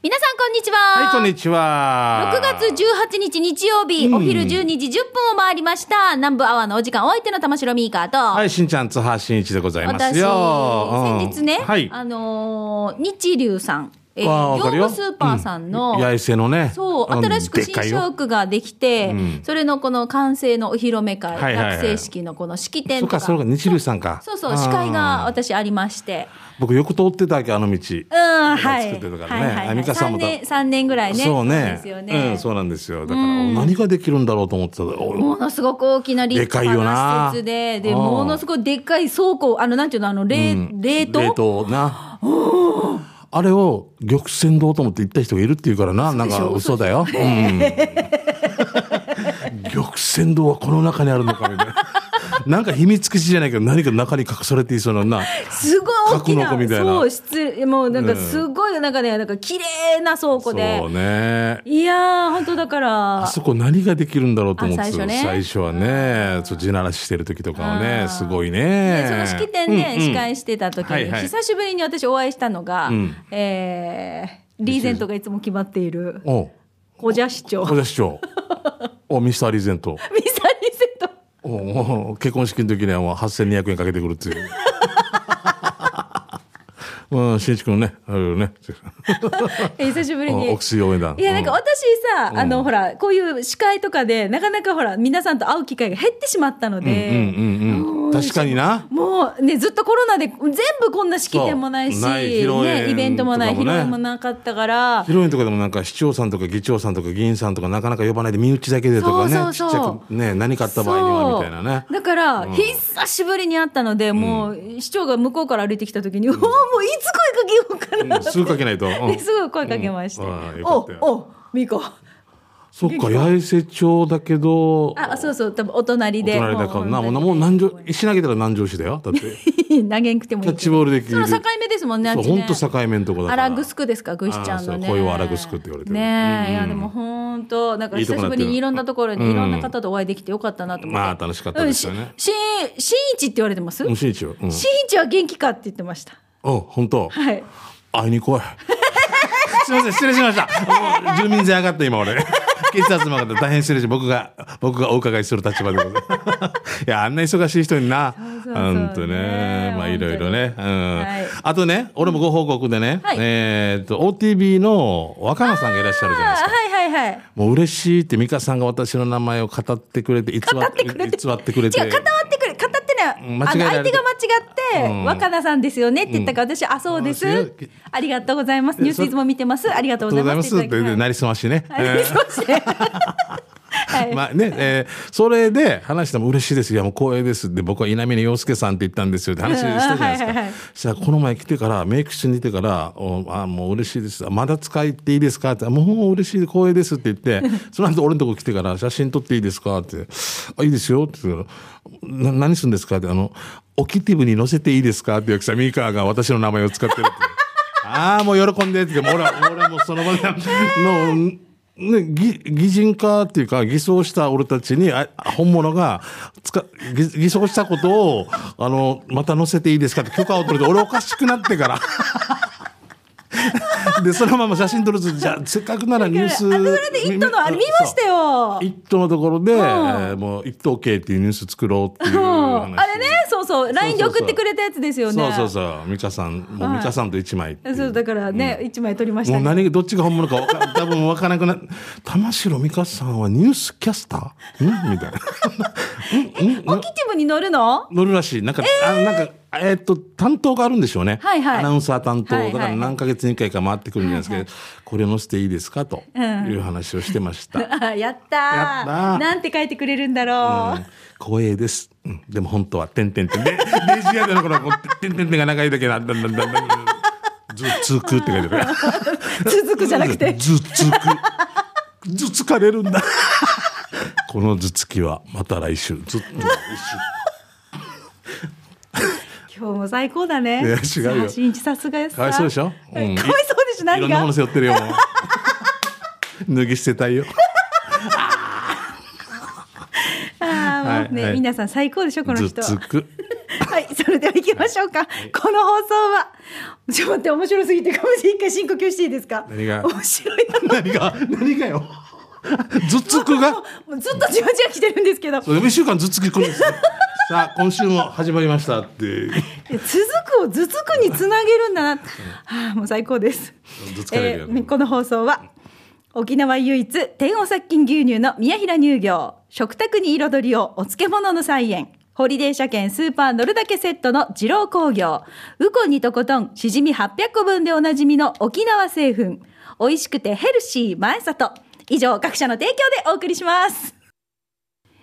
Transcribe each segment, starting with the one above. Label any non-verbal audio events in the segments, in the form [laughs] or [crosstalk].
皆さんこんにちは。はい、こんにちは。6月18日日曜日、うんお昼12時10分を回りました。南部アワーのお時間、お相手の玉城ミーカーと、はい、しんちゃん、津波しんいちでございます私、よ。うん先日ね、はい。あのー日流さん、えー業務スーパーさんの、うん八重瀬のね。そう、ん新しく新社屋ができて、うんそれのこの完成のお披露目会、はいはいはい学生式のこの式典とか。そうか、それが日流さんか。そうそう、司会が私ありまして。僕よく通ってたわけ、あの道。うん、はい。作ってたからねはいはいはいあ美香さんも3年、三年ぐらいね。そうね。ですよね。うん、そうなんですよ。だから、何ができるんだろうと思ってた。おものすごく大きな立派なな施設で、で、うんものすごいでっかい倉庫、あの、なんていうの、あの、冷、冷凍？冷凍な。あれを玉泉堂と思って行った人がいるっていうからな、なんか嘘だよ。うん。[laughs] 玉泉堂はこの中にあるのかみたいな。[laughs] なんか秘密基地じゃないけど何か中に隠されていそうなな。すごい大きな、なそう、室、もうなんかすごい、なんかね、なんか綺麗な倉庫で。そうね。いやー、本当だからあ、そこ何ができるんだろうと思って最初ね最初はね、そう地ならししてる時とかはあね、ーすごいでね。その式典で司会してた時に、久しぶりに私お会いしたのが、んえー、リーゼントがいつも決まっている、小社市長。小田市長。お、ミスターリーゼント。[laughs] ミサリーゼント。おお結婚式の時にはもう8200円かけてくるっていう。[laughs] うん、しんいちくんね、あるよね。え [laughs] 久しぶりに [laughs] お。薬応援団。いや、なんかうん私さ、あの、ほら、こういう司会とかで、なかなかほら、皆さんと会う機会が減ってしまったので、うんうんうん。確かにな。もうね、ずっとコロナで全部こんな式典もないし、ね、イベントもない、披露宴もなかったから。披、露宴とかでもなんか市長さんとか議長さんとか議員さんとかなかなか呼ばないで身内だけでとかね、そうそうそう。ちっちゃくね、何かあった場合にはみたいなね。だから、久しぶりに会ったので、もう、市長が向こうから歩いてきた時に、おおもういつ声かけようかなって、うん。すぐかけないと。うん。で [laughs] すぐ声かけまして、おおミコ。そっか、八重瀬町だけど、あ、そうそう、多分お隣で。お隣だからな、もうももう南城、石投げたら南城市だよ。だって。う [laughs] 投げんくてもいい。キャッチボールできるその境目ですもんね、そう、ちね本当境目のとこだから。アラグスクですか、グイシちゃんのう恋はアラグスクって言われてるねえ、うんいや、でも本当、なんか久しぶりにいろんなところにいろんな方とお会いできてよかったなと思って。まあ楽しかったですよねうんし、ししんいちって言われてます？うん、しんいちよ。うん。しんいちは元気かって言ってました。お、本当？はい。会いに来い。[laughs] すみません、失礼しました。住民税上がった今俺。血圧も上がって大変失礼し、僕が、僕がお伺いする立場でございます。[laughs] いや、あんな忙しい人にな。そうそうそう本当ね。まあ、いろいろね。うんはい。あとね、俺もご報告でね、はいえっと、OTB の若菜さんがいらっしゃるじゃないですか。はいはいはい。もう嬉しいって、美香さんが私の名前を語ってくれて、偽語ってくれて。偽ってくれて。間違えられてあの相手が間違って、うん若菜さんですよねって言ったから、私、あ、そうですうん。ありがとうございます。ニュースいつも見てます。ありがとうございます。ありがとうございなりすましね。はいはいそうしてはい。まあね、えーそれで話しても嬉しいです。いや、もう光栄です。って、僕は稲峰洋介さんって言ったんですよ。って話したじゃないですか。うんはしたら、この前来てから、メイク室にいてから、おあもう嬉しいです。まだ使っていいですか？って、もう嬉しい、光栄ですって言って、[laughs] その後俺のとこ来てから、写真撮っていいですか？って、あ、いいですよ。って。言ったら、な何するんですか？って、あの、オキティブに載せていいですか？って言うさ、ミーカーが私の名前を使ってるって。[laughs] ああ、もう喜んでって。言って、もう俺は、俺はもうその場で、の、ね、擬擬人化っていうか、偽装した俺たちに、あ本物が、つか、偽偽装したことを、[laughs] あの、また載せていいですかって許可を取れて、俺おかしくなってから。[laughs] で、そのまま写真撮ると、じゃあ、せっかくならニュース。あそれで、イットの、あれ見ましたよ。イットのところで、えーもう、イット OK っていうニュース作ろうっていううん話。あれね、そう LINE で送ってくれたやつですよね。そうそうそう。美香さん、もう美香さんと一枚そうだからね、一枚撮りましたね。もう何がどっちが本物かわか [laughs] 多分分からなくな玉城美香さんはニュースキャスター？ん？みたいな。[laughs] オキティブに乗るの？乗るらしい。なんか、あのなんか、えーっと、担当があるんでしょうね。はいはい。アナウンサー担当。はいはいだから何ヶ月に一回か回ってくるんじゃないですけど、これ載せていいですか？という話をしてました。あ [laughs] やったー。やったー。なんて書いてくれるんだろう。うん光栄です。うんでも本当は、てんてんてん。で、デジヤでの頃、てんてんてんが長いだけな、だんだんだんだんだん。ずつくって書いてある。続くじゃなくて。ずつく。ずつかれるんだ。この頭突きはまた来週。ずっと。今日も最高だね。いや違うよ新一さすがです。かわいそうでしょ？うんかわいそうでしょ、何いろんなものが。背負ってるよ。[laughs] 脱ぎ捨てたいよ。ああ、もうね、はい。はい皆さん最高でしょ、この人。は [laughs] はい、それでは行きましょうか。この放送は、ちょっと待って、面白すぎて、かもしれ一回深呼吸していいですか？何が？面白いな。何が？何がよ？頭突くが？ずっとじわじわ来てるんですけど、それ一週間頭突きくるんですね。[laughs] さあ今週も始まりましたって。続くを頭突くにつなげるんだな。はあ、もう最高です。えーこの放送は沖縄唯一天王殺菌牛乳の宮平乳業食卓に彩りをお漬物の菜園。ホリデー車検スーパー乗るだけセットの二郎工業。ウコンにとことんしじみ800個分でおなじみの沖縄製粉。美味しくてヘルシー前里。以上各社の提供でお送りします。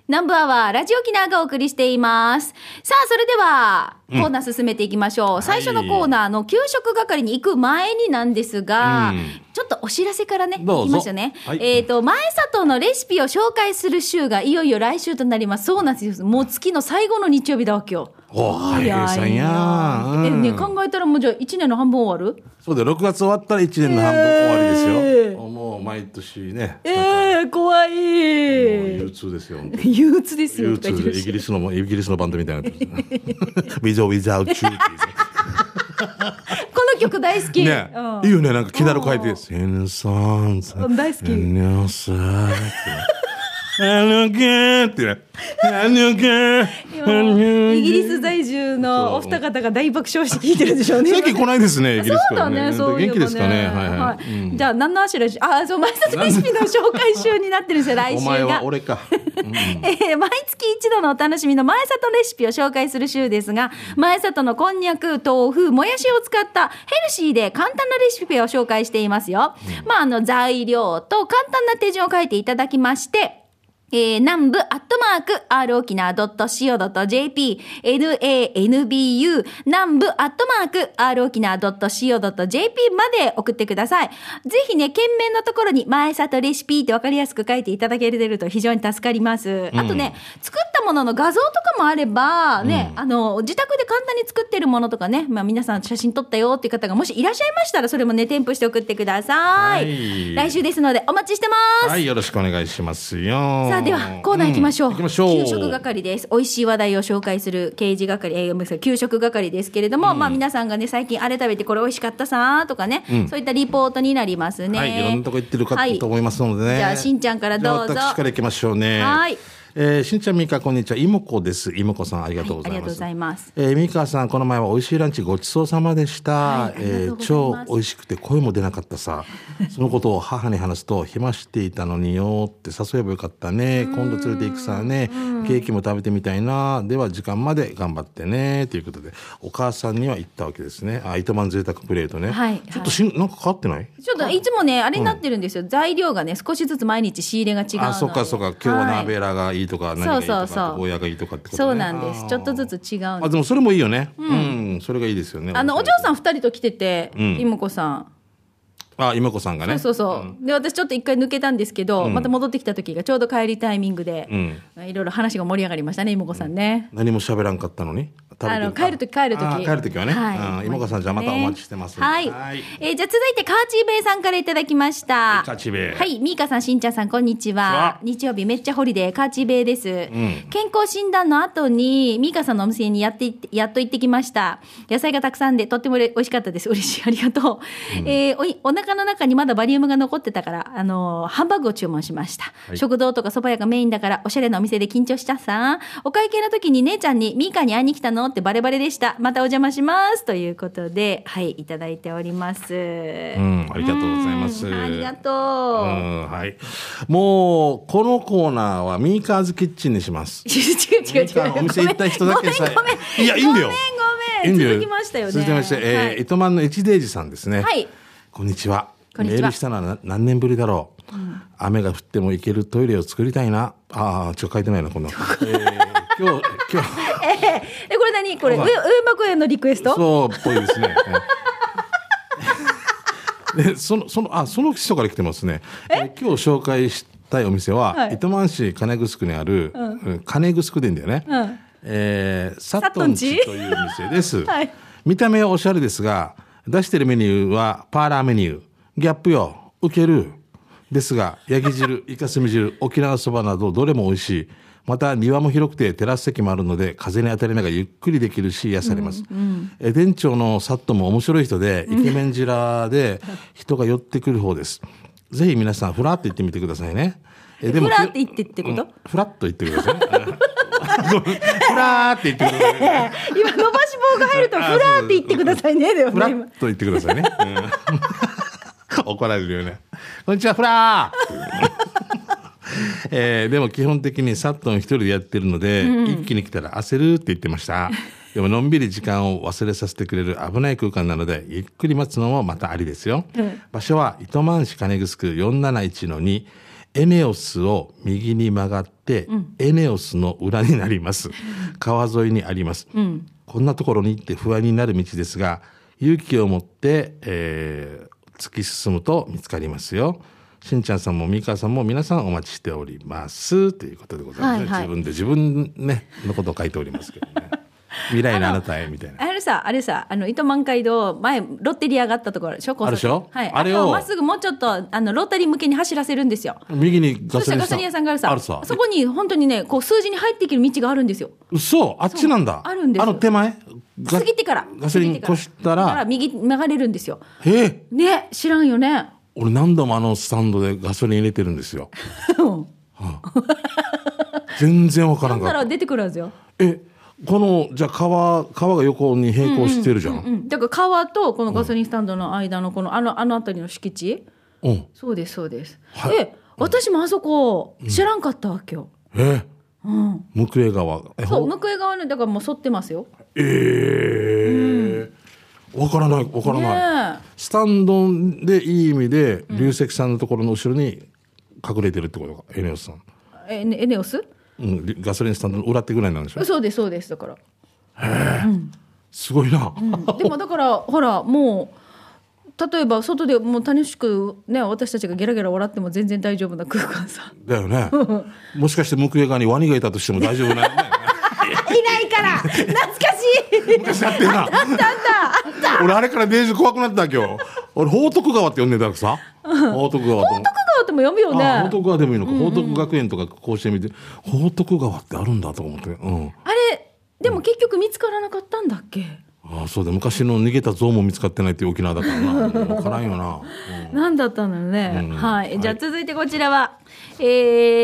南部アワーラジオ沖縄がお送りしています。さあ、それでは、コーナー進めていきましょう。最初のコーナーの給食係に行く前になんですが、うん。ちょっとお知らせからね、いきますよね。はい。えっ、と、前里のレシピを紹介する週がいよいよ来週となります。そうなんですよ。もう月の最後の日曜日だわけよ。おはい平さんやえ、うん。ね、考えたらもうじゃあ1年の半分終わる？そうで6月終わったら1年の半分終わりですよ、ええもう毎年ね。ええー、怖い。憂鬱ですよ憂鬱ですよ。[laughs] 憂鬱でイギリスのイギリスのバンドみたいになっ [laughs] てますね With or without you この曲大好き。ね、うん。いいよね。なんか気だる書いて「センサンさうん大好きあのゲー」ってね「あのゲー [laughs]」イギリス在住のお二方が大爆笑して聞いてるでしょうね。最近来ないですねイギリスそうだね、そういえばね。元気ですかね。はいはい、じゃあ、何の足らし、あ、そう、前里レシピの紹介週になってるんですよ、来お週が。前は俺か、[laughs] うん。えー毎月一度のお楽しみの前里レシピを紹介する週ですが、前里のこんにゃく、豆腐、もやしを使ったヘルシーで簡単なレシピを紹介していますよ。まあ、あの、材料と簡単な手順を書いていただきまして、えー、南部アットマーク、r 沖縄 .co.jp、nanbu、南部アットマーク、r 沖縄 .co.jp まで送ってください。ぜひね、件名のところに、前里レシピってわかりやすく書いていただけると非常に助かります。あとね、作ったものの画像とかもあれば、ね、あの、自宅で簡単に作ってるものとかね、まあ皆さん写真撮ったよっていう方がもしいらっしゃいましたら、それもね、添付して送ってください。はい来週ですので、お待ちしてます。はいよろしくお願いしますよさあではコーナー行きましょう。ん行きましょう給食係です。美味しい話題を紹介する刑事係、えーごめんなさい給食係ですけれども、まあ皆さんがね最近あれ食べてこれ美味しかったさーとかね、そういったリポートになりますね。はい、いろんなとこ行ってるかはいと思いますのでね。じゃあしんちゃんからどうぞ私から行きましょうね。はい。えー、しんちゃん、みーか、こんにちは。いもこです。いもこさん、ありがとうございます。はいありがとうございますえー、みーかさん、この前は美味しいランチごちそうさまでした。はいえー超美味しくて声も出なかったさ。[laughs] そのことを母に話すと、暇していたのによって誘えばよかったね。今度連れて行くさね。ケーキも食べてみたいな。では、時間まで頑張ってね。ということで、お母さんには行ったわけですね。あ、糸満贅沢プレートね。はいちょっとしん、なんか変わってない？ちょっといつもね、あれになってるんですよ。材料がね、少しずつ毎日仕入れが違う。あ、そっかそっか。今日ははい鍋ラがいいとか、何がいいとか、そうそうそうゴーヤがいいとかってことね。そうなんです。ちょっとずつ違うあ、の。でもそれもいいよね。うん、それがいいですよね。あの、お嬢さん二人と来てて、んいもこさん。あ、今子さんがね。そうそうそう。で、私ちょっと一回抜けたんですけど、また戻ってきた時がちょうど帰りタイミングで、いろいろ話が盛り上がりましたね、いもこさんね。何も喋らんかったのに？あの帰る時帰る時あ帰る時はね。はい。うん、今子さんじゃあまたお待ちしてます。はい、えーじゃあ続いてカーチーベイさんからいただきました。カーチーベイ。はい。ミーカさんしんちゃんさんこんにちは。日曜日めっちゃホリデーカーチーベイです、健康診断の後にミーカさんのお店にやってやっと行ってきました。野菜がたくさんでとっても美味しかったです。嬉しい。ありがとう、えーおいお腹の中にまだバリウムが残ってたからあのーハンバーグを注文しました、い。食堂とか蕎麦屋がメインだからおしゃれなお店で緊張したさお会計の時に姉ちゃんにミーカに会いに来たのってバレバレでした。またお邪魔します。ということではいいただいております、うん、ありがとうございます。うんありがとう、うん、はい。もう、このコーナーはミーカーズキッチンにします。[laughs] 違う違う違う。お店行った人だけさえ。ごめんごめん。いやいいんだよ。ごめんごめん。続きましたよね。続きまして、えーはい。糸満の一デイジさんですね。はいこんにちは。メールしたのはな何年ぶりだろう、雨が降っても行けるトイレを作りたいな。ああ、ちょっと書いてないな、こんな。えー今日、今日、[laughs] えこれ何？これ上はい。上幕へのリクエスト？そうっぽいですね。で、その、その、あ、その人から来てますね。え？今日紹介したいお店は、はい。糸満市金城にある、うん。金城でいいんだよね。うん。えーサットンチという店です。はい。見た目はおしゃれですが、出してるメニューはパーラーメニュー。ギャップよ、受ける。ですが、焼き汁、[laughs] イカスミ汁、沖縄そばなどどれも美味しい。また庭も広くてテラス席もあるので風に当たりながらゆっくりできるし癒されます、え店長のサットも面白い人でイケメン面で [laughs] 人が寄ってくる方です。ぜひ皆さんフラッと行ってみてくださいね。えフラって言ってってこと、うん。フラッと言ってくださいフラーって言ってくださいね。今伸ばし棒が入るとフラーって言ってくださいね。[laughs] だよフラね今ッと言ってくださいね、うん。[laughs] 怒られるよね。こんにちはフラー。[laughs] えーでも基本的にサットン一人でやってるので、一気に来たら焦るって言ってました。でものんびり時間を忘れさせてくれる危ない空間なのでゆっくり待つのもまたありですよ、場所は糸満市金城区471の2エネオスを右に曲がって、エネオスの裏になります。[laughs] 川沿いにあります、こんなところに行って不安になる道ですが勇気を持って、えー突き進むと見つかりますよ。しんちゃんさんもみかさんも皆さんお待ちしております。ということでございます、はいはい。自分で自分ねのことを書いておりますけどね未来のあなたへみたいなあれさ、あれさ、あの糸満街道前ロッテリアがあったところでしょ。あるでしょ？はい。あれをまっすぐもうちょっとあのロータリー向けに走らせるんですよ。右にガソリンそしたらガソリン屋さんがあるさ、あるさそこに本当にね、こう数字に入っていける道があるんですよ。嘘？あっちなんだそうあるんですあの手前？ガ過ぎてから。ガソリン越したらら右曲がれるんですよ。ええね、知らんよね。俺何度もあのスタンドでガソリン入れてるんですよ全然わからんかっただから出てくるはずよ。えこのじゃあ川川が横に並行してるじゃん、うん。だから川とこのガソリンスタンドの間のこのあのあの辺りの敷地。うんそうですそうです。はいえ、私もあそこ知らんかったわけよ。え？うん。向江川えそうほ向こう側のだからもう沿ってますよ。えーわからないわからない、ねえスタンドでいい意味で龍石さんのところの後ろに隠れてるってことかエネオスさん、えねエネオス？うん、ガソリンスタンドの裏ってぐらいなんでしょ？そうですそうですだから。すごいな、でもだから [laughs] ほらもう例えば外でもう楽しくね私たちがゲラゲラ笑っても全然大丈夫な空間さ。だよね。もしかして向江側にワニがいたとしても大丈夫なよね。[laughs] いないから。懐かしい。昔あってんな俺あれからデージ怖くなった今日。俺報徳川って呼んでたからさ報徳川と。徳川とも読むよあ報ね。徳川でもいいのか、報徳学園とかこうしてみて報徳川ってあるんだと思ってうんあれでも結局見つからなかったんだっけ？ああそうだ昔の逃げた象も見つかってないって沖縄だからな [laughs] 分からんよな、なんだったんだろうね。うんはい。じゃあはい続いてこちらは、え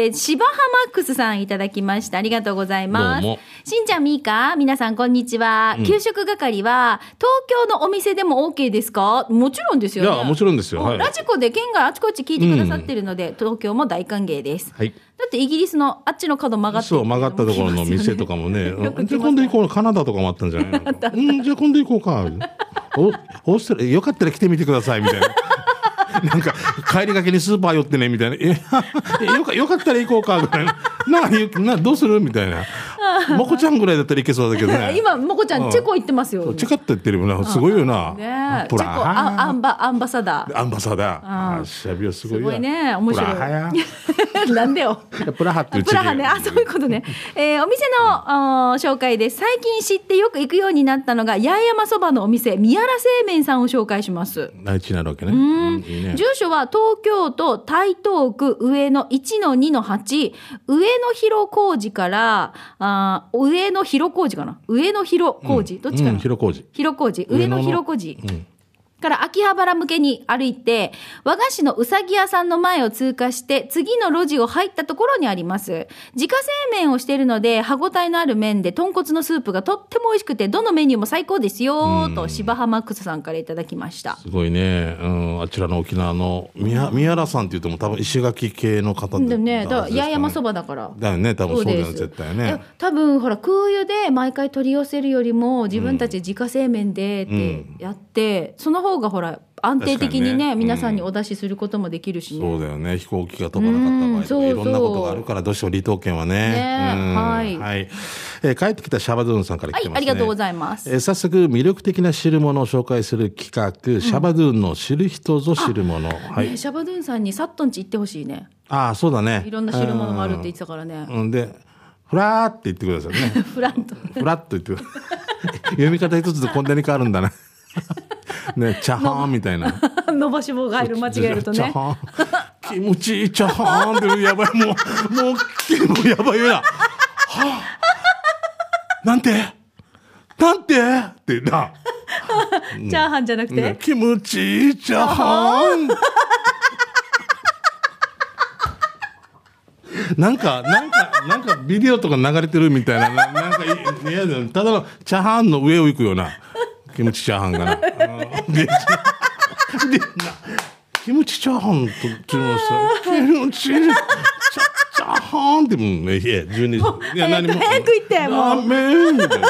ー、芝浜マックスさんいただきました。ありがとうございます。どうもしんちゃんみーか皆さんこんにちは。給食係は、東京のお店でも OK ですか？もちろんですよね。いやもちろんですよはいラジコで県外あちこち聞いてくださってるので、東京も大歓迎です。はいだってイギリスのあっちの角曲がってそう曲がったところの店とかもね。じゃあ今度行こうカナダとかもあったんじゃないの？[laughs] うんじゃあ今度行こうか。おオーストラリアよかったら来てみてくださいみたいな。[laughs] なんか帰りがけにスーパー寄ってねみたいな「え [laughs] えよかよかったら行こうか」みたいな「なゆなどうする?」みたいな「もこちゃんぐらいだったらいけそうだけどね。[laughs] 今もこちゃんチェコ行ってますよ。チェカって言ってるよな。すごいよな。ねチェコあアンバアンバサダー。アンバサダー。あシャビオすごいやすごいね。面白い。プラハや。[laughs] なんでよ。プラハってプラハね、あ、そういうことね。えーお店の、あー紹介です。最近知ってよく行くようになったのが、八重山そばのお店、宮原製麺さんを紹介します。内地になるわけね。うん。住所は東京都台東区上野1-2-8上野広小路からあー上野広小路かな？上野広小路、どっちかうなん広小路。広小路。上野広小路、から秋葉原向けに歩いて和菓子のうさぎ屋さんの前を通過して次の路地を入ったところにあります。自家製麺をしているので歯ごたえのある麺で豚骨のスープがとっても美味しくてどのメニューも最高ですよと芝浜クスさんからいただきました。すごいね、うん、あちらの沖縄の宮宮原さんっていうとも多分石垣系の方でもねだから八重山そばばだから。だよね。多分そうだよね絶対ね。多分ほら空輸で毎回取り寄せるよりも自分たちで自家製麺でってやって、その方がほら安定的にねね。皆さんにお出しすることもできるしね、そうだよね。飛行機が飛ばなかった場合いろんなことがあるからどうしても離島県はね。ねうん。はい。えー帰ってきたシャバドゥンさんから来てますね、はいありがとうございます。えー早速魅力的な知るものを紹介する企画、シャバドゥンの知る人ぞ知るもの。はい。ねシャバドゥンさんにサットンチ行ってほしいね。ああそうだね。いろんな知るものがあるって言ってたからね。うん。でフラーって言ってくださいね。[laughs] フランと。フラッと言って [laughs] 読み方一つでこんなに変わるんだな [laughs] ねチャハンみたいな [laughs] 伸ばし棒が入る間違えるとね気持ちいいチャハンってやばいもうもうもうやばいよなはあ、なんてなんてってな。チャーハンじゃなくて、キムチチャーハン。なんか、なんか、なんかビデオとか流れてるみたいな、ななんかいい、いやただのチャーハンの上を行くような、キムチチャーハンがな。で、でなキムチチャーハンと注文したキムチチャチャーハンってもう、いや、12時。いや、早く早く言ってもうラーメンみたいな。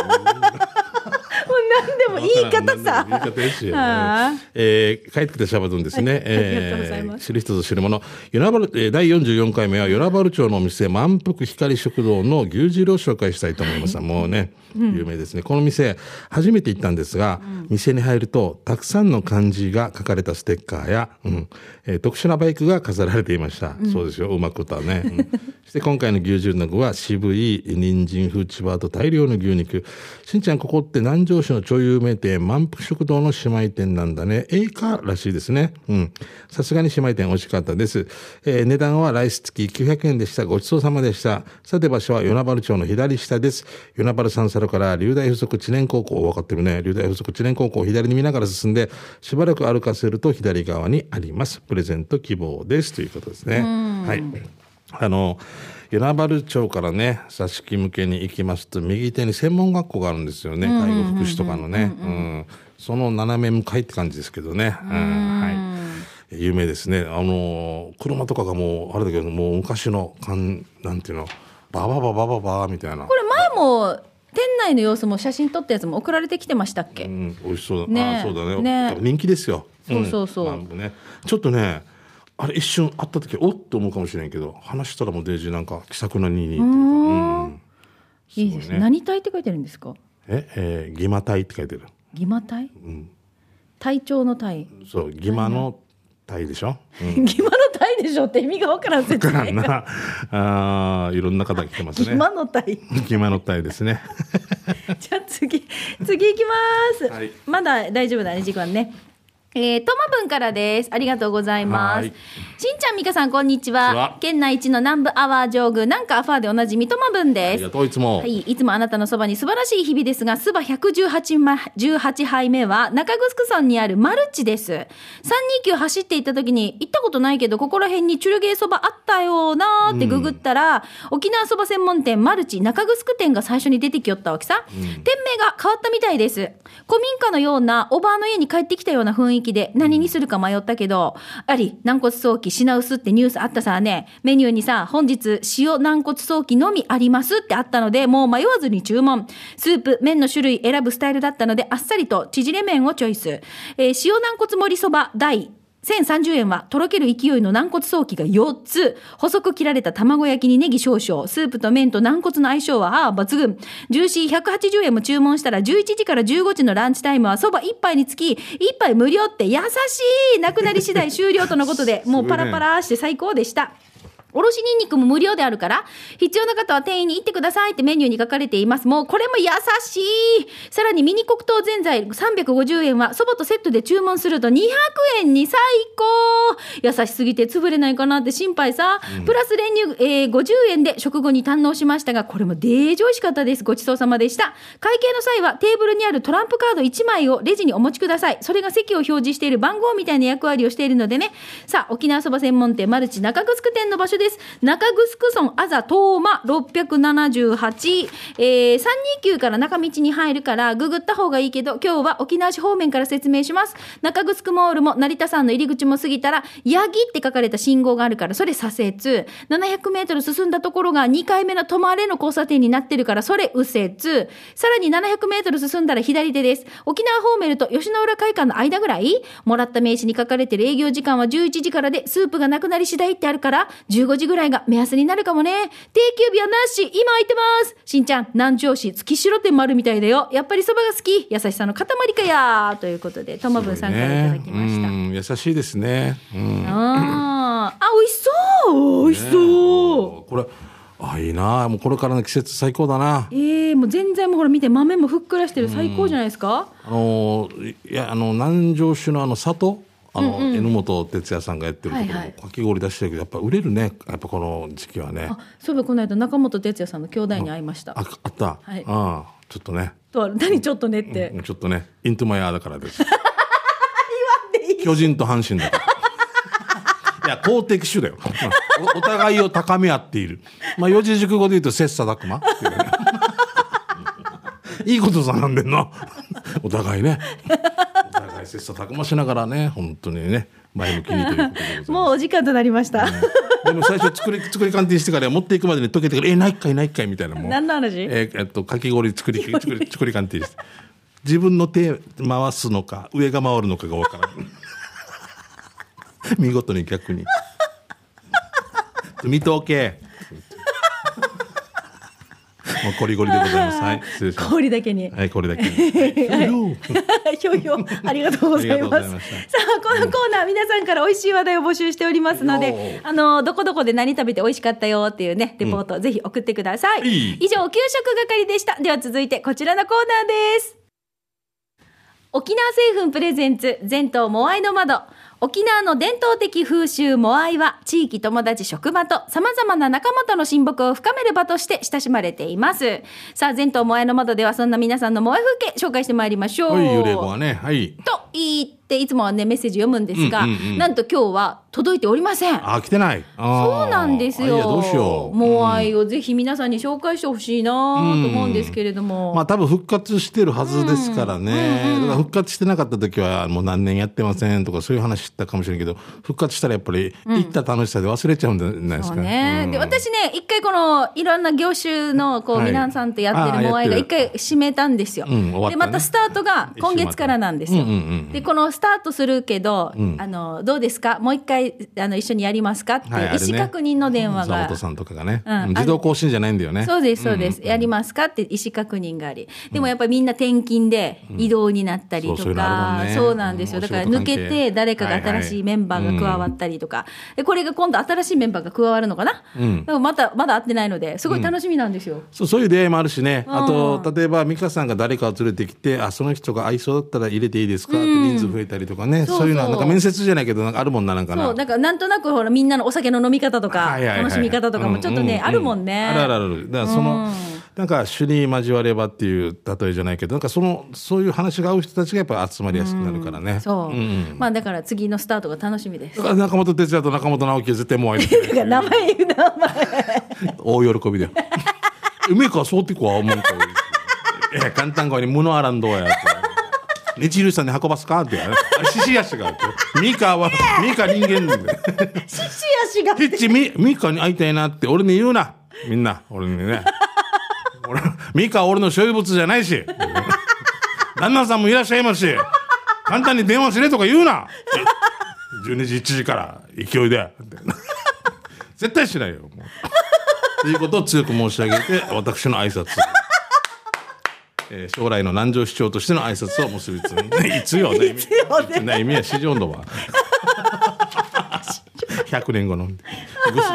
言い方さ言い方ですよ、はあえー帰ってきたシャバドゥンですね。はいありがとうございます知る人ぞ知るもの。与那原、えー第44回目は、与那原町のお店、満腹光食堂の牛汁を紹介したいと思います。もうね、有名ですね。この店、初めて行ったんですが、店に入ると、たくさんの漢字が書かれたステッカーや、うんえー特殊なバイクが飾られていました。そうですよ、うまく歌うね。うん [laughs] そして今回の牛汁の具は渋い人参フーチバーと大量の牛肉。しんちゃん、ここって南城市の超有名店、満腹食堂の姉妹店なんだね。A カらしいですね。うん。さすがに姉妹店美味しかったです。えー値段はライス付き900円でした。ごちそうさまでした。さて場所は与那原町の左下です。与那原三サロから流大附属知念高校、分かってるね。流大附属知念高校を左に見ながら進んで、しばらく歩かせると左側にあります。プレゼント希望です。ということですね。はい。あの、与那原町からね、挿し木向けに行きますと、右手に専門学校があるんですよね。介護福祉とかのね。うん。その斜め向かいって感じですけどね。うん。はい。有名ですね。あの、車とかがもう、あれだけど、もう昔の、かん、なんていうの、ババババババみたいなこ。れ前も店内の様子も写真撮ったやつも送られてきてましたっけ、うん、美味しそうだ。ねそうだね人気ですよ。そうそうそうん。ちょっとね、あれ一瞬会った時、おっと思うかもしれんけど、話したらもうデージなんか気さくなににっていうか、うん。いいですね。ね。何体って書いてるんですか？え、えー、ギマタイって書いてる。義馬体、体調の体そう、ギマのタイでしょ？うん。[laughs] 義馬の体でしょって意味がわからん説だから明な、あーいろんな方が来てますね。義馬の体ギマのタイですね。[laughs] じゃあ次次行きます、はい。まだ大丈夫だね時間ねえー、トマブンからです。ありがとうございます。はいしんちゃん、みかさん、こんにちはは。県内一の南部アワー上宮、なんかアファーでおなじみ、トマブンあですりが。とう、いつも。はい、いつもあなたのそばに素晴らしい日々ですが、スバ118ま18杯目は中城村にあるマルチです。329走って行った時に、行ったことないけど、ここら辺にチュルゲーそばあったよなーってググったら、沖縄そば専門店マルチ中城店が最初に出てきよったわけさ。店名が変わったみたいです。古民家のような、おばあの家に帰ってきたような雰囲気で、何にするか迷ったけど、あり、軟骨早期品薄ってニュースあったさね、メニューにさ、本日塩軟骨早期のみありますってあったので、もう迷わずに注文。スープ、麺の種類選ぶスタイルだったので、あっさりと縮れ麺をチョイス。えー塩軟骨盛りそば第1030円は、とろける勢いの軟骨早期が4つ。細く切られた卵焼きにネギ少々。スープと麺と軟骨の相性は、ああ、抜群。ジューシー180円も注文したら、11時から15時のランチタイムは、そば1杯につき、1杯無料って優しいなくなり次第終了とのことで、[laughs] もうパラパラして最高でした。おろしニンニクも無料であるから、必要な方は店員に行ってくださいってメニューに書かれています。もうこれも優しいさらにミニ黒糖ぜんざい350円は、蕎麦とセットで注文すると200円に最高優しすぎて潰れないかなって心配さ。プラス練乳、えー50円で食後に堪能しましたが、これもデージ美味しかったです。ごちそうさまでした。会計の際はテーブルにあるトランプカード1枚をレジにお持ちください。それが席を表示している番号みたいな役割をしているのでね。さあ、沖縄そば専門店マルチ中城店の場所でです。中城村あざ東馬678、えー、329から中道に入るからググった方がいいけど、今日は沖縄市方面から説明します。中城モールも成田山の入り口も過ぎたら、ヤギって書かれた信号があるから、それ左折。700メートル進んだところが2回目の止まれの交差点になってるから、それ右折。さらに700メートル進んだら左手です。沖縄方面と吉野浦会館の間ぐらい？もらった名刺に書かれてる営業時間は11時からで、スープがなくなり次第ってあるから、15時ぐらいが目安になるかもね。定休日はなし今空いてますしんちゃん、南城市月城店もあるみたいだよ。やっぱりそばが好き優しさの塊かやということで、ともぶんさんからいただきました。うん優しいですね。うん。あーあ、美味しそう美味しそう、これ、あ、いいな。もうこれからの季節最高だな。ええもう全然もうほら見て豆もふっくらしてる最高じゃないですか、あのいやあの南城市のあの里あの、榎本哲也さんがやってるところかき氷出してるけどやっぱ売れるね。やっぱこの時期はね。あそういえばこの間中本哲也さんの兄弟に会いました。ああった、はい。ああちょっとね。と何ちょっとねって、ちょっとね。イントマヤーだからです。[laughs] 巨人と阪神だから。いや公的種だよ。おお互いを高め合っている。まあ四字熟語で言うと切磋琢磨っていうね。[laughs] いいことさなんでんなお互いね切磋琢磨しながらね本当にね前向きにということでございます。もうお時間となりました、でも最初作り [laughs] 作り鑑定してから持っていくまでに溶けてからえないっかいないっかいみたいな。もう。何の話？えーえっとかき氷作り作り作り鑑定して。自分の手回すのか上が回るのかがわからん [laughs] 見事に逆に。見とけもうコリゴリでございます。はい。[laughs] 失礼します。氷だけに。はいこれだけはい。ひょいひょありがとうございありがとうごます。ざいましたさあ、このコーナー、皆さんから美味しい話題を募集しておりますのおでー、あの、どこどこで何食べて美味しかったよっていうね、レポート、ぜひ送ってください。以上、給食係でした。では続いて、こちらのコーナーです。沖縄製粉プレゼンツ、全島モアイの窓。沖縄の伝統的風習モアイは地域友達職場と様々な仲間との親睦を深める場として親しまれています。さあ、全島モアイの窓ではそんな皆さんのモアイ風景紹介してまいりましょう。はい幽霊語はねはいと言っていつもはねメッセージ読むんですが、うんうんうん。なんと今日は届いておりません。あ来てない。そうなんですよ。どうしよう。モアイをぜひ皆さんに紹介してほしいなと思うんですけれども。まあ多分復活してるはずですからね。だから復活してなかった時はもう何年やってませんとかそういう話知ったかもしれんけど、復活したらやっぱり行った楽しさで忘れちゃうんじゃないですか。そうね、うん。で私ね一回このいろんな業種のこう、はい。皆さんとやってるモアイが一回閉めたんですよ、ね。でまたスタートが今月からなんですよ、うんうんうん。でこのスタートするけど、ん。あのどうですか？もう一回あの一緒にやりますか？っていうはいあれね。意思確認の電話が、沢本さんとかがね、うん。自動更新じゃないんだよね。そうです、そうです、やりますか？って意思確認があり。でもやっぱりみんな転勤で移動になったりとそうそういうのあるかもん、ね。そうなんですよ。うん。だからお仕事関係。抜けて誰かが新しいメンバーが加わったりとか。で、これが今度新しいメンバーが加わるのかな？うん。だからまた、まだ会ってないので、すごい楽しみなんですよ。そうそういう出会いもあるしね、あうと例えば美香さんが誰かを連れてきてあその人が合いそうだったら入れていいですか？って人数増えたりとかね、そういうのはなんか面接じゃないけどなんかあるもんななんかなそう、だからなんとなくほらみんなのお酒の飲み方とか、楽しみ方とかもちょっとね、ううあるもんね。あるあるある。だからその、なんか主に交わればっていう例えじゃないけど、なんかその、そういう話が合う人たちがやっぱ集まりやすくなるからね。そう、んんまあだから次のスタートが楽しみです中本哲也と中本直樹は絶対もう会いて [laughs] か名前言う名前。[laughs] 大喜びだよ。うめえか、そうってこは思うか。ええ、簡単声に物あらんどうやって。日流さんに運ばすか？って。獅子足があって。ミカは、ミカ人間なんで。獅子足が。ヒッチミ、ミカに会いたいなって俺に言うな。みんな、俺にね。俺、ミカは俺の所有物じゃないし。旦那さんもいらっしゃいますし。簡単に電話しれとか言うな。12時、1時から勢いで。絶対しないよ。もうということを強く申し上げて、私の挨拶。えー将来の南城市長としての挨拶を結びついつよね。いつよねね。意味は市場のは。100 [laughs] 年後の。ぐ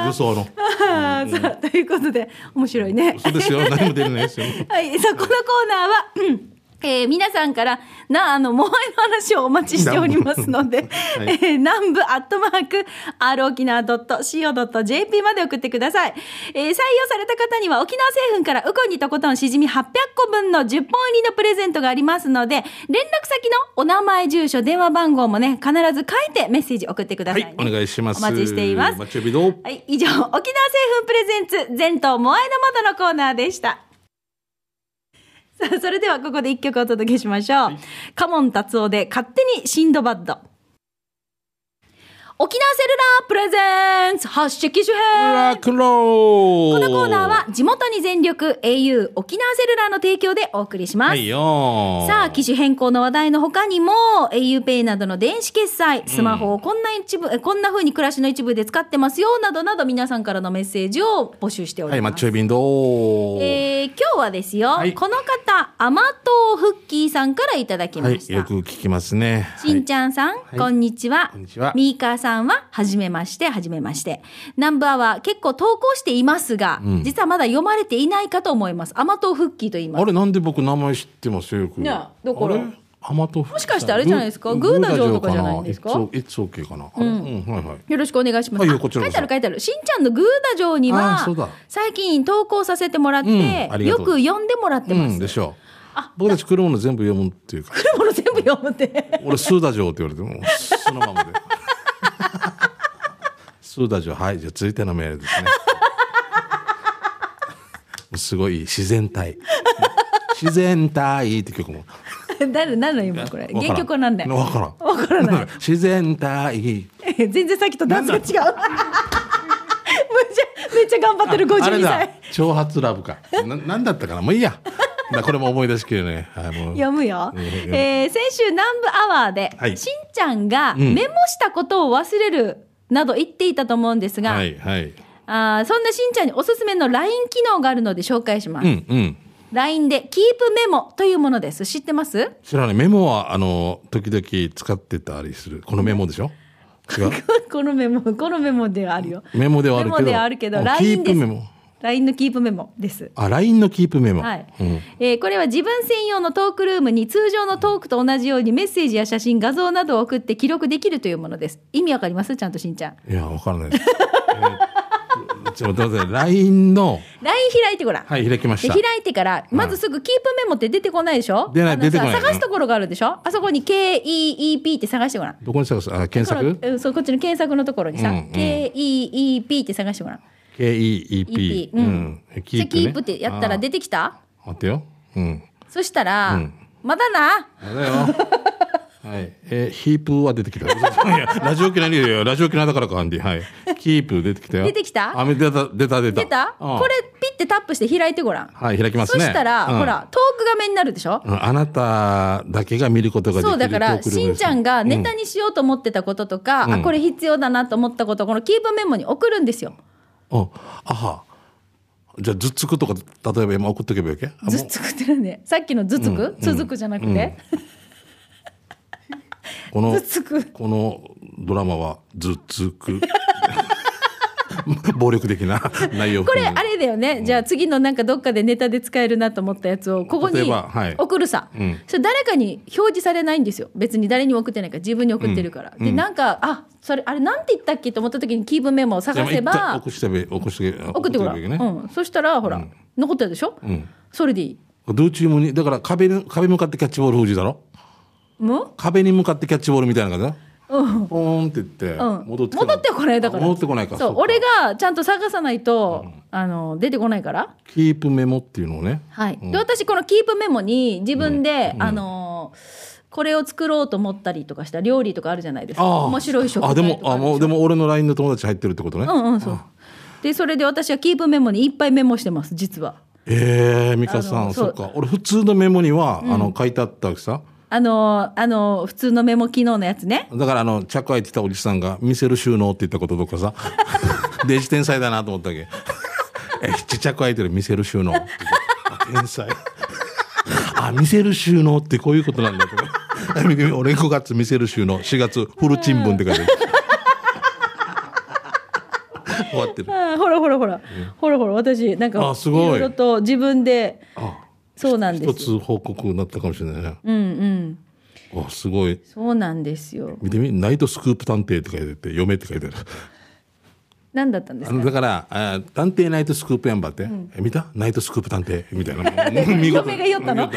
ぐその。あーさあということで面白いね。そうですよ。何も出れないですよ。[laughs] はい、さあこのコーナーは、うんえー皆さんからなあのモアイの話をお待ちしておりますので、[laughs] はい。えー南部アットマーク r 沖縄 .co.jp まで送ってください、えー採用された方には沖縄製粉からウコンにとことんしじみ800個分の10本入りのプレゼントがありますので連絡先のお名前住所電話番号もね必ず書いてメッセージ送ってください、ね。はい、お願いします。お待ちしています。はい、以上、沖縄製粉プレゼンツ、全島モアイの窓のコーナーでした。さあ、それではここで一曲お届けしましょう。カモン達夫で勝手にシンドバッド。沖縄セルラープレゼンツ発色機種編ラクローこのコーナーは地元に全力 au 沖縄セルラーの提供でお送りします。はいよさあ、機種変更の話題の他にも、auPay などの電子決済、スマホをこんな一部、えこんな風に暮らしの一部で使ってますよ、などなど皆さんからのメッセージを募集しておはい、ります。マッチョビンどうえー今日はですよ、はいこの方、甘党フッキーさんからいただきまはい、した。よく聞きますね。しんちゃんさん、いこんにちは。こんにちはミーカーさんは、はじめまして、はじめまして。ナンバーは結構投稿していますが、ん実はまだ読まれていないかと思います。甘党フッキーと言います。あれ、なんで僕名前知ってます？よ、よく。ねだからあれ？甘豆腐もしかしてあれじゃないですか？グーダ城とかじゃないんですか？いつ OK かな？うん、はいはい。よろしくお願いします。あはいこちらこそ書いてある書いてある。しんちゃんのグーダ城にあはーそうだ、最近投稿させてもらって、うんよく読んでもらってます。うん、でしょう。僕たち来るもの全部読むっていうか、来るもの全部読むって。俺スーダ城って言われても、そのままで。スーダ城、はい、じゃあ続いてのメールですね。[laughs] すごい自然体。自然体って曲も。[laughs] 誰、何の今これ？原曲は何だよ。わからん。わからない。[laughs] 自然体。全然さっきとダンスが違う。めっちゃ、めっちゃ頑張ってる52あれだ歳。。挑発ラブか。な、なんだったかな？もういいや。だこれも思い出しきれない。はい。読むよ。うんえー先週南部アワーで、はいしんちゃんがんメモしたことを忘れるなど言っていたと思うんですが、はい、はい。あーそんなしんちゃんにおすすめの LINE 機能があるので紹介します。うん、うん。LINE でキープメモというものです。知ってます？知らない。メモは、あの、時々使ってたりする。このメモでしょ？違う。このメモ、このメモではあるよ。メモではあるけど。メモではあるけど、あ LINE ですキープメモ。。LINE のキープメモです。あ、LINE のキープメモ。はいうん。えーこれは自分専用のトークルームに通常のトークと同じようにメッセージや写真、画像などを送って記録できるというものです。意味わかります？ちゃんとしんちゃん。いや、わからないです。えーちょっと待って LINE の、LINE 開いてごらん。はい、開きまでした。開いてから、まずすぐキープメモって出てこないでしょ？出ない出てこない探すところがあるでしょ？あそこに KEEP って探してごらん。どこに探す？あ、検索？うんそうこっちの検索のところにさ、うんうん KEEP って探してごらん。?KEEP。EP ううんキープってやったら出てきた？あ待ってよ。うん。そしたら、うんまだな？あれだよ。[laughs] はい。えーヒープは出てきた。[laughs] ラジオ機内によ。ラジオ機内だからか、アンディ。はい。キープ出てきたよ。出てきた？あ、出た、出た、出た。出た？うんこれピッてタップして開いてごらん。はい、開きますね。そしたら、うんほら、トーク画面になるでしょ？うんあなただけが見ることができるそうだから、しんちゃんがネタにしようと思ってたこととか、うんあ、これ必要だなと思ったこと、このキープメモに送るんですよ。うんあは。じゃあ、ずっつくとか、例えば今送っとけばいいわけ？あもうずっつくってなんで、さっきのずつく、うん続くじゃなくて、この。このドラマはずっつく。[laughs] 暴力的な [laughs] 内容。これ、あれだよね。じゃあ次のなんかどっかでネタで使えるなと思ったやつを、ここに送るさ。うんそれ誰かに表示されないんですよ。別に誰にも送ってないから、自分に送ってるから。で、なんか、あ、それ、あれなんて言ったっけと思った時にキープメモを探せば、送してべ、送して、送ってごらん。うん。そしたら、ほら、残ってるでしょ？ん。それでいい。ドゥーチームに、だから壁に、壁向かってキャッチボール封じだろ？もう壁に向かってキャッチボールみたいな感じだ？うん。ポーンって言って、うん、戻って戻ってこないだから。あ戻ってこないか。そうそうか。俺がちゃんと探さないと、あの出てこないから。キープメモっていうのをね。はい、で私このキープメモに自分で、あのこれを作ろうと思ったりとかした料理とかあるじゃないですか面白い食材あ、でも、あ、もう、でも俺の LINE の友達入ってるってことね。うんうんそうでそれで私はキープメモにいっぱいメモしてます実はええ美香さん、そっか。俺普通のメモには、あの、書いてあったわけさ。あのあの普通のメモ機能のやつねだからあの、着開いてたおじさんが、見せる収納って言ったこととかさ、[laughs] デジ天才だなと思ったわけ。え、ちっちゃく開いてる見せる収納天才。あ、見せる収納ってこういうことなんだとか。[laughs] 俺5月見せる収納、4月フルチンブンって書いてる。終わってる。あーほらほらほら、ほらほら私なんかあすごいろいろと自分であ、そうなんです一つ報告になったかもしれないね。うんうんあ、すごい。そうなんですよ見てみ、ナイトスクープ探偵って書いてて、嫁って書いてある。何だったんですか？あのだから、あ探偵ナイトスクープやんばって、え見た？ナイトスクープ探偵みたいな。見 [laughs] 事嫁が言ったの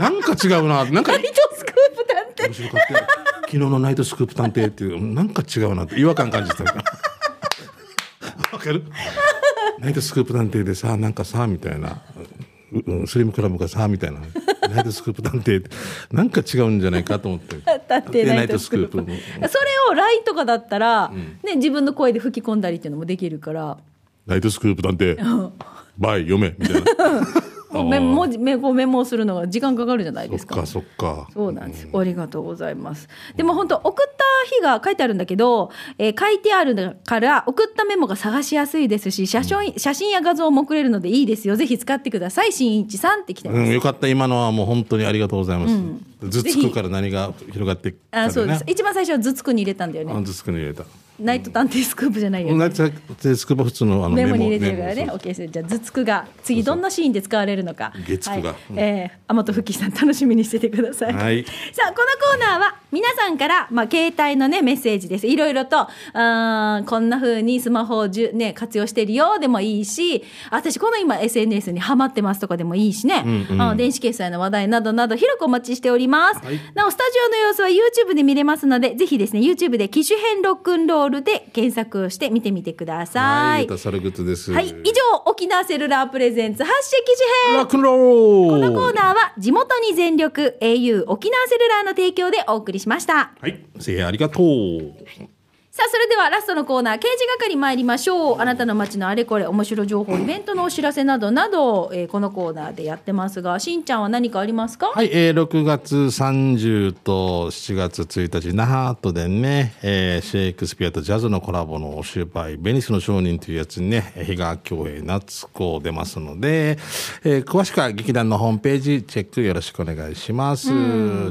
なんか違うな。なんかナイトスクープ探偵？面白かったよ。昨日のナイトスクープ探偵っていう、なんか違うなって違和感感じてた。わかる？ナイトスクープ探偵でさ、なんかさ、みたいな。ううんスリムクラブがさ、みたいな。ナイトスクープ探偵って、なんか違うんじゃないかと思って。探偵ナイトスクープそれを LINE とかだったら、ね、自分の声で吹き込んだりっていうのもできるからナイトスクープ探偵。バイ、読め、みたいな。メモ文字メモメモをするのが時間かかるじゃないですかそっか、そっか。そうなんです。ありがとうございます。でも本当送った日が書いてあるんだけど、えー書いてあるから送ったメモが探しやすいですし、写真、写真や画像も送れるのでいいですよ。ぜひ使ってください。新一さんって来てます。うん、よかった。今のはもう本当にありがとうございます。頭つくから何が広がってきたあ、そうです。ね。一番最初は頭つくに入れたんだよね。あ頭つくに入れた。ナイト探偵スクープじゃないよ、ナイト探偵スクープは普通のあのメモに入れてるからね。メモオッケーです。じゃあ、頭突くが、次どんなシーンで使われるのか。月9がはいうんえー、天戸吹さん、楽しみにしててください。はいさあ、このコーナーは、皆さんから、まあ、携帯のね、メッセージです。いろいろと、あーこんな風にスマホをじゅ、ね、活用してるよでもいいし、私、この今 SNS にハマってますとかでもいいしね、うんうんあの電子決済の話題などなど、広くお待ちしております。はいなお、スタジオの様子は YouTube で見れますので、ぜひですね、YouTube で機種編ロックンロールで検索して見てみてくださはい、い。ユタサルグッドです。はい、以上、沖縄セルラープレゼンツ発信機種編。ラックンローこルのコーナーは地元に全力 au 沖縄セルラーの提供でお送りしました。はい、せいやありがとう。さあ、それではラストのコーナー、刑事係参りましょう。あなたの街のあれこれ、面白情報、イベントのお知らせなどなど、えーこのコーナーでやってますが、しんちゃんは何かありますか？はい、えー、6月30と7月1日、那覇アートでね、えー、シェイクスピアとジャズのコラボのお芝居、ベニスの商人というやつにね、比嘉京平夏子出ますので、えー、詳しくは劇団のホームページチェックよろしくお願いします。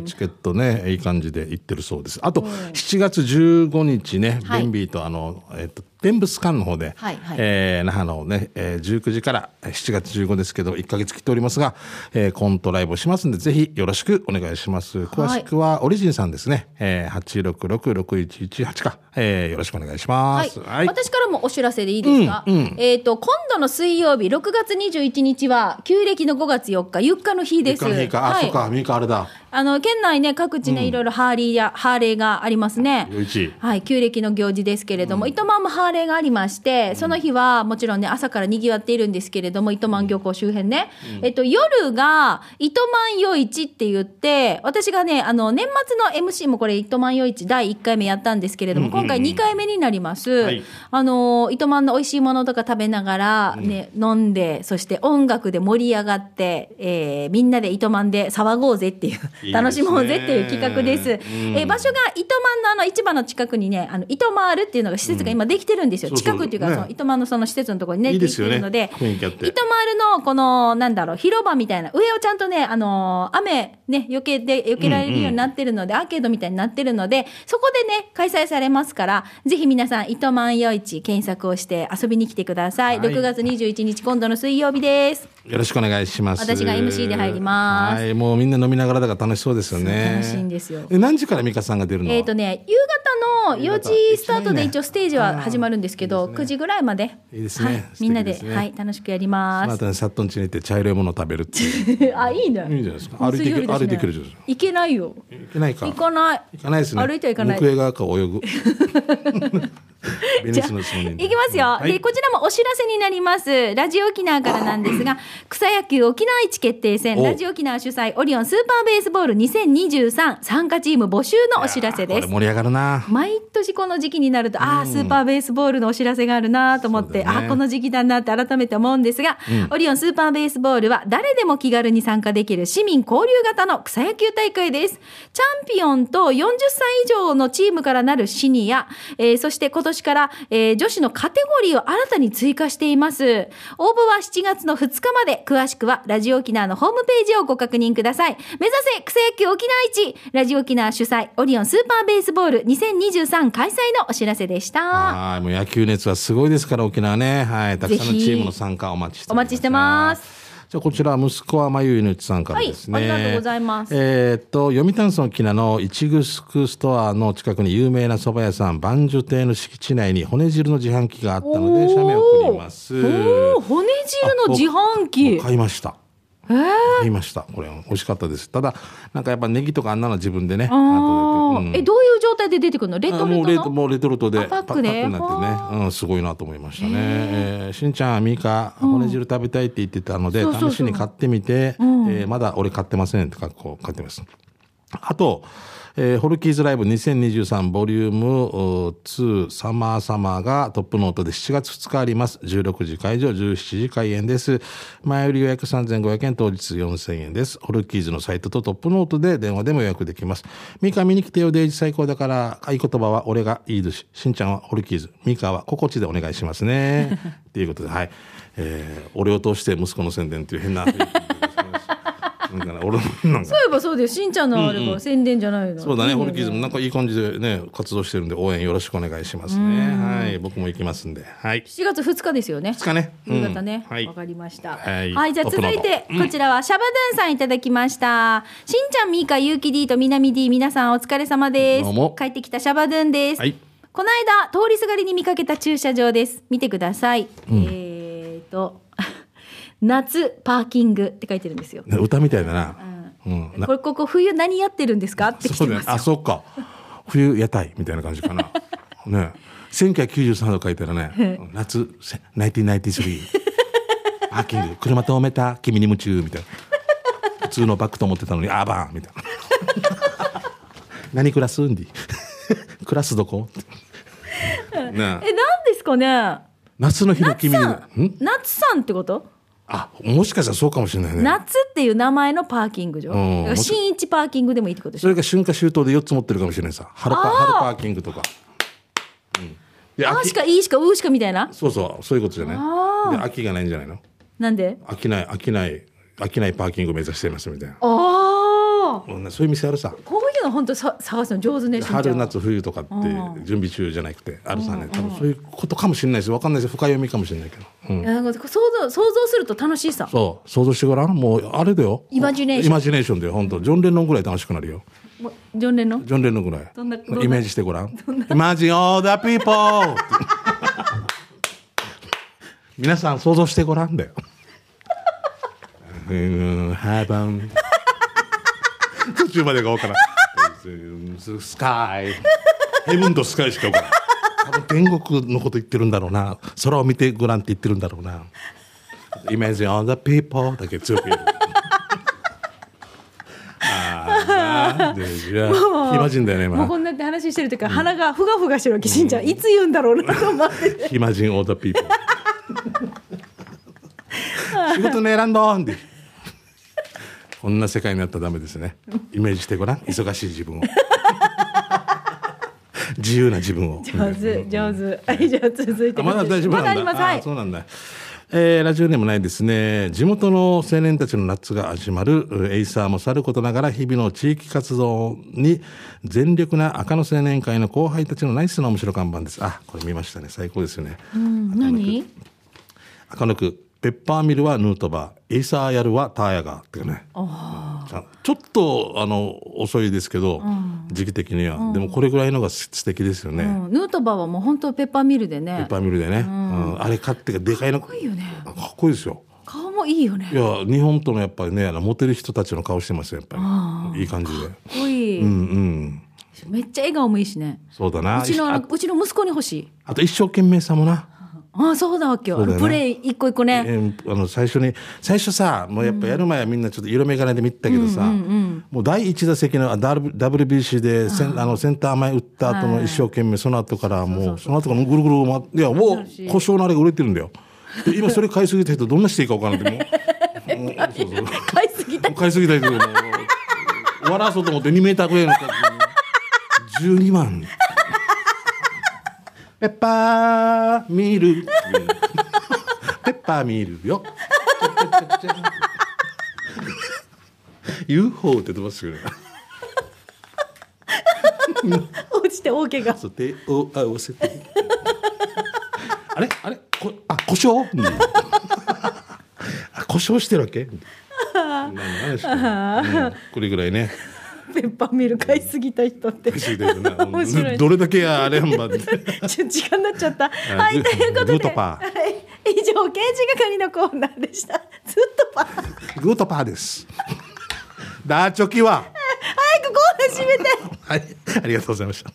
チケットね、いい感じで行ってるそうです。あと、7月15日ね、はい。ベンビーとあの、えっ、と、天物館の方で、はいはい。えー那覇のね、えー19時からえー7月15ですけど、1ヶ月切っておりますが、えーコントライブをしますんで、ぜひよろしくお願いします。詳しくは、オリジンさんですね、えー、866-6118か、えーよろしくお願いしまはい。す。はい。私からもお知らせでいいですか、うんうん。えっ、と、今度の水曜日、6月21日は、旧暦の5月4日、ゆっかの日です。ゆっかの日か、あ、はい。そっか、ミカあれだ。あの、県内ね、各地ね、いろいろハーリーや、ハーレーがありますね。はい、旧暦の行事ですけれども、糸満もハーレーがありまして、その日はもちろんね、朝から賑わっているんですけれども、糸満漁港周辺ね。えっと、夜が、糸満夜市って言って、私がね、あの、年末の MC もこれ、糸満夜市第1回目やったんですけれども、今回2回目になります。はい。あの、糸満の美味しいものとか食べながら、ね、飲んで、そして音楽で盛り上がって、えーみんなで糸満で騒ごうぜっていう、楽しもうぜっていう企画です。うん。えー場所が糸満のあの市場の近くにね、あの糸満るっていうのが施設が今できてるんですよ。そうそう近くっていうか、ねその糸満のその施設のところにね、できいいですよね。てるので、糸満るのこの、なんだろう、広場みたいな、上をちゃんとね、あのー雨ね、避けで、避けられるようになってるので、アーケードみたいになってるので、そこでね、開催されますから、ぜひ皆さん、糸満夜市検索をして遊びに来てください。はい。6月21日、今度の水曜日です。よろしくお願いします。私が MC で入ります。はい、もうみんな飲みながらだから楽しそうですよね。楽しいんですよえ何時から美香さんが出るの？えっ、とね、夕方の4時スタートで一応ステージは始まるんですけど、あーいいですね9時ぐらいまで。いいですねはい、みんなではい、楽しくやりそまの後にサットン家に行って茶色いものを食べるっていう。す。[laughs] あ、いいね。いいんじゃないですか歩いていけ水曜日だしね歩いていけるじゃないですか行けないよ。行けないか。行かない。行かないですね。歩いては行かない向こう側から泳ぐ。[laughs] ベニスの商人。いきますよ、はいでこちらもお知らせになりますラジオ沖縄からなんですが草野球沖縄一決定戦おラジオ沖縄主催オリオンスーパーベースボール2023参加チーム募集のお知らせですこれ盛り上がるな。毎年この時期になると、ああ、スーパーベースボールのお知らせがあるなと思って、ねああ、この時期だなって改めて思うんですが、オリオンスーパーベースボールは誰でも気軽に参加できる市民交流型の草野球大会です。チャンピオンと40歳以上のチームからなるシニア、えーそして今年から、えー女子のカテゴリーを新たに追加しています。応募は7月の2日まで、詳しくはラジオ沖縄のホームページをご確認ください。目指せ草野球沖縄一ラジオ沖縄主催オリオンスーパーベースボール2023開催のお知らせでした。はい、もう野球熱はすごいですから、沖縄ね。はい、たくさんのチームの参加お待ちしてお待ちしてます。じゃあこちら息子はまゆいぬちさんからですね、はいありがとうございますえーっと読谷村沖縄のいちぐすくストアの近くに有名な蕎麦屋さん万寿亭の敷地内に骨汁の自販機があったので写メを送ります骨汁の自販機。買いましたえー。買いました。これ美味しかったです。ただなんかやっぱネギとかあんなの自分でねあー。うん。え、どういう状態で出てくるの？レトあもうレトルトのもうレトルトであパックでパックになってね、う。ん、すごいなと思いましたね。えーしんちゃん、ミカ、骨汁食べたいって言ってたので、そうそうそう。試しに買ってみて、えーまだ俺買ってませんって格好買ってます。あと、えーホルキーズライブ2023ボリューム2サマーサマーがトップノートで7月2日あります。16時会場、17時開演です。前売り予約3500円、当日4000円です。ホルキーズのサイトとトップノートで電話でも予約できます。ミカ見に来てよ、デイジ最高だから、合言葉は俺がいいですし、しんちゃんはホルキーズ、ミカは心地でお願いしますね。ということで、はい。えー俺を通して息子の宣伝という変な。俺もなん。かそういえばそうですしん。ちゃん。のあれが宣伝じゃないの、そうだね、いいよホリキーズもなん。かいい感じでね、活動してるん。で、応援よろしくお願いしますね。はい、僕も行きますん。で。はい。7月2日ですよね2日ね。夕方ね、わ、はい。かりました。はいじゃあ続いて、こちらはシャバドゥンさん。いただきました。しん。ちゃん、みーか、ゆうき D とみなみ D、皆さん。お疲れ様ですどうも。帰ってきたシャバドゥンです。はいこの間、通りすがりに見かけた駐車場です。見てください。えーと、夏パーキングって書いてるんですよ。ね歌みたいだな。うん。なこれ、ここ冬何やってるんですかって来。てますよ。あ、そっか。冬屋台みたいな感じかな。[laughs] ね。1993度書いたらね、夏、せ1993。パーキング、車止めた、君に夢中、みたいな。普通のバッグと思ってたのに、あーバーンみたいな。何クラスんで [laughs] クラスどこ？ねえ、何ですかね？夏の日の君に、夏さんってこと？あ、もしかしたらそうかもしれないね。夏っていう名前のパーキング場。うん新一パーキングでもいいってことでしょそれが春夏秋冬で4つ持ってるかもしれないさ。春パ春パーキングとか。うん。で、秋あーし、かいいしかうーしかみたいな。そうそう、そういうことじゃない。あで、秋がないんじゃないの？なんで？飽きない、飽きない、飽きないパーキングを目指していますみたいな。ああ。うんそういう店あるさ。こういうの本当さ探すの上手ね。春、夏、冬とかってうん準備中じゃなくて、あるさね。多分そういうことかもしれないです。わかんないです。深読みかもしれないけど。うん。なんか想像想像すると楽しいさ。そう、想像してごらん？もう、あれだよ。イマジネーションイマジネーションだよ、本当ジョン・レノンぐらい楽しくなるよ。ジョンレン？のジョン・レノンぐらい。イメージしてごらん。Imagine all the people! 皆さん想像してごらんだよ。うん、ハーバン。途中までがわからん。スカイ。ヘブンとスカイしか。多分天国のこと言ってるんだろうな。空を見てごらんって言ってるんだろうな。Imagine all the people だけ強く言える。ああ、でじゃあ、暇人だよね、今。もうこんなって話してる時から鼻がふがふがしてるわけしんちゃんいつ言うんだろうなと思って。[laughs] 暇人 all the people。仕事の選んだんで。こんな世界になったらダメですね。イメージしてごらん。忙しい自分を。[laughs] 自由な自分を。上手上手。はいじゃあ続いてあまだ大丈夫なんだ。まそうなんだ。えーラジオでもないですね。地元の青年たちの夏が始まるうエイサーもさることながら日々の地域活動に全力な赤の青年会の後輩たちのナイスな面白看板です。あ、これ見ましたね。最高ですよね。うん何？赤の区ペッパーミルはヌートバーエイサーヤルはターヤガーっていうね。ちょっとあの遅いですけど、時期的には、でもこれぐらいのが素素敵ですよね、うん。ヌートバーはもう本当ペッパーミルでペッね。パーミルでね、うん。あれ買ってかでかいの。かっこいいよね。かっこいいですよ。顔もいいよね。いや日本とのやっぱりねあのモテる人たちの顔してますよやっぱり。いい感じで。かっこいい。うんうん。めっちゃ笑顔もいいしね。そうだな。うちのうちの息子に欲しい。あと一生懸命さもなああそうだわけよ。ね。プレイ一個一個ね。えーあの最初に最初さもうやっぱやる前はみんなちょっと色眼鏡で見てたけどさ、もう第一打席の WBC でセンあのセンター前打った後の一生懸命その後からもうその後からぐるぐる回っていやもう故障のあれが売れてるんだよ。で今それ買いすぎた人どんなしていいか分からんってもうもうそうそう買いすぎた。買いすぎた人笑わそうと思って2メーターぐらいの12万ペッパーミル。ペッパーミルよ。UFO って言ってますよね落ちて大怪我。そう手を合わせて。あれ？あれ？こあ故障、うん。あ故障してるわけ？これぐらいねペッパーミル買いすぎた人って。[laughs] 面白いどれだけやあれんば [laughs] 時間になっちゃった。あはい、グということで。グーとパーはい、以上、刑事係のコーナーでした。ずっとパー。グーとパーですダーチョキは早くコーナー閉めて。はいありがとうございました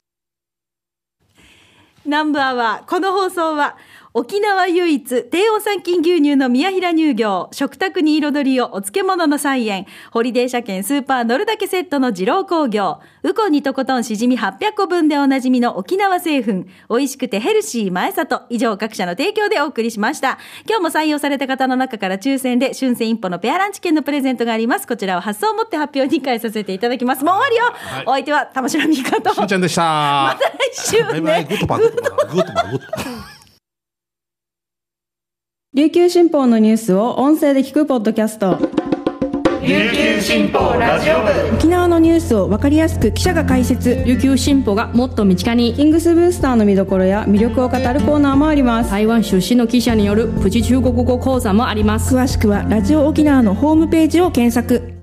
ナンバーは、この放送は、沖縄唯一、低温酸菌牛乳の宮平乳業、食卓に彩りをお漬物の菜園、ホリデー車検スーパー乗るだけセットの二郎工業、ウコンにとことんしじみ800個分でおなじみの沖縄製粉、美味しくてヘルシー前里、以上各社の提供でお送りしました。今日も採用された方の中から抽選で、春戦一歩のペアランチ券のプレゼントがあります。こちらを発送をもって発表に変えさせていただきます。もう終わりよ、お相手は玉城美香と。しんちゃんでした。また来週ね。グーとパーグーとパーグーとパーグーとパー琉球新報のニュースを音声で聞くポッドキャスト。琉球新報ラジオ部。沖縄のニュースを分かりやすく記者が解説。琉球新報がもっと身近に。キングスブースターの見どころや魅力を語るコーナーもあります。台湾出身の記者によるプチ中国語講座もあります。詳しくはラジオ沖縄のホームページを検索